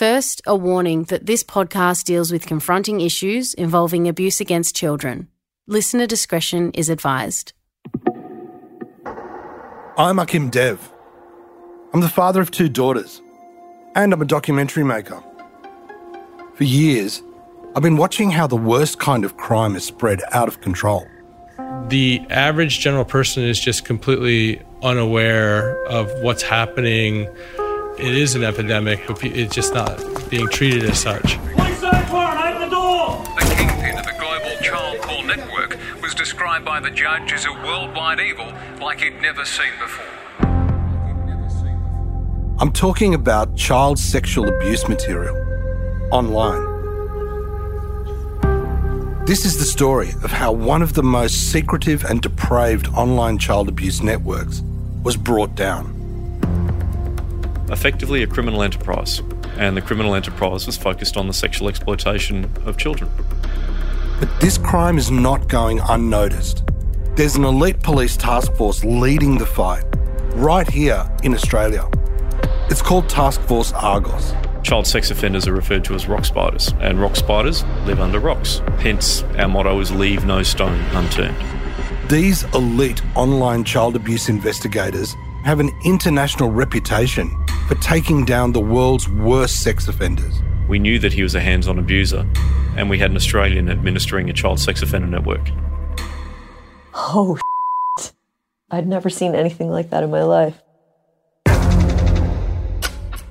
First, a warning that this podcast deals with confronting issues involving abuse against children. Listener discretion is advised. I'm Akhim Dev. I'm the father of two daughters, and I'm a documentary maker. For years, I've been watching how the worst kind of crime is spread out of control. The average general person is just completely unaware of what's happening it is an epidemic. But it's just not being treated as such. The kingpin of the global child porn network was described by the judge as a worldwide evil like he'd never seen before. I'm talking about child sexual abuse material online. This is the story of how one of the most secretive and depraved online child abuse networks was brought down effectively a criminal enterprise, and the criminal enterprise was focused on the sexual exploitation of children. But this crime is not going unnoticed. There's an elite police task force leading the fight right here in Australia. It's called Task Force Argos. Child sex offenders are referred to as rock spiders, and rock spiders live under rocks. Hence, our motto is leave no stone unturned. These elite online child abuse investigators have an international reputation for taking down the world's worst sex offenders. We knew that he was a hands on abuser, and we had an Australian administering a child sex offender network. Oh, shit. I'd never seen anything like that in my life.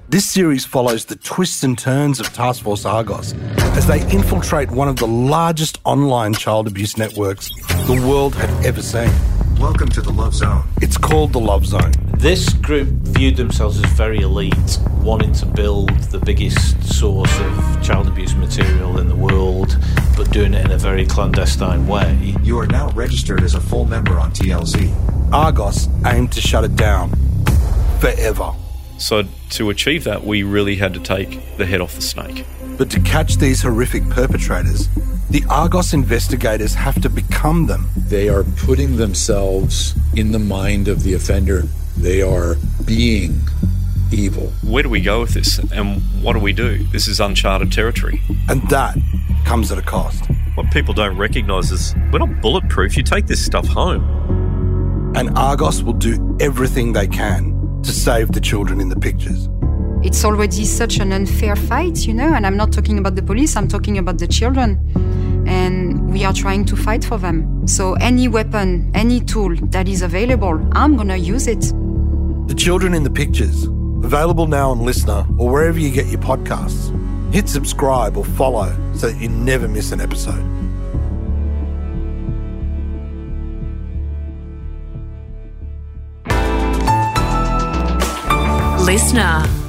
This series follows the twists and turns of Task Force Argos as they infiltrate one of the largest online child abuse networks the world had ever seen. Welcome to the Love Zone. It's called the Love Zone. This group viewed themselves as very elite, wanting to build the biggest source of child abuse material in the world, but doing it in a very clandestine way. You are now registered as a full member on TLZ. Argos aimed to shut it down forever. So, to achieve that, we really had to take the head off the snake. But to catch these horrific perpetrators, the Argos investigators have to become them. They are putting themselves in the mind of the offender. They are being evil. Where do we go with this and what do we do? This is uncharted territory. And that comes at a cost. What people don't recognise is we're not bulletproof. You take this stuff home. And Argos will do everything they can to save the children in the pictures. It's already such an unfair fight, you know, and I'm not talking about the police, I'm talking about the children and we are trying to fight for them. So any weapon, any tool that is available, I'm gonna use it. The Children in the Pictures, available now on LiSTNR or wherever you get your podcasts. Hit subscribe or follow so that you never miss an episode. LiSTNR.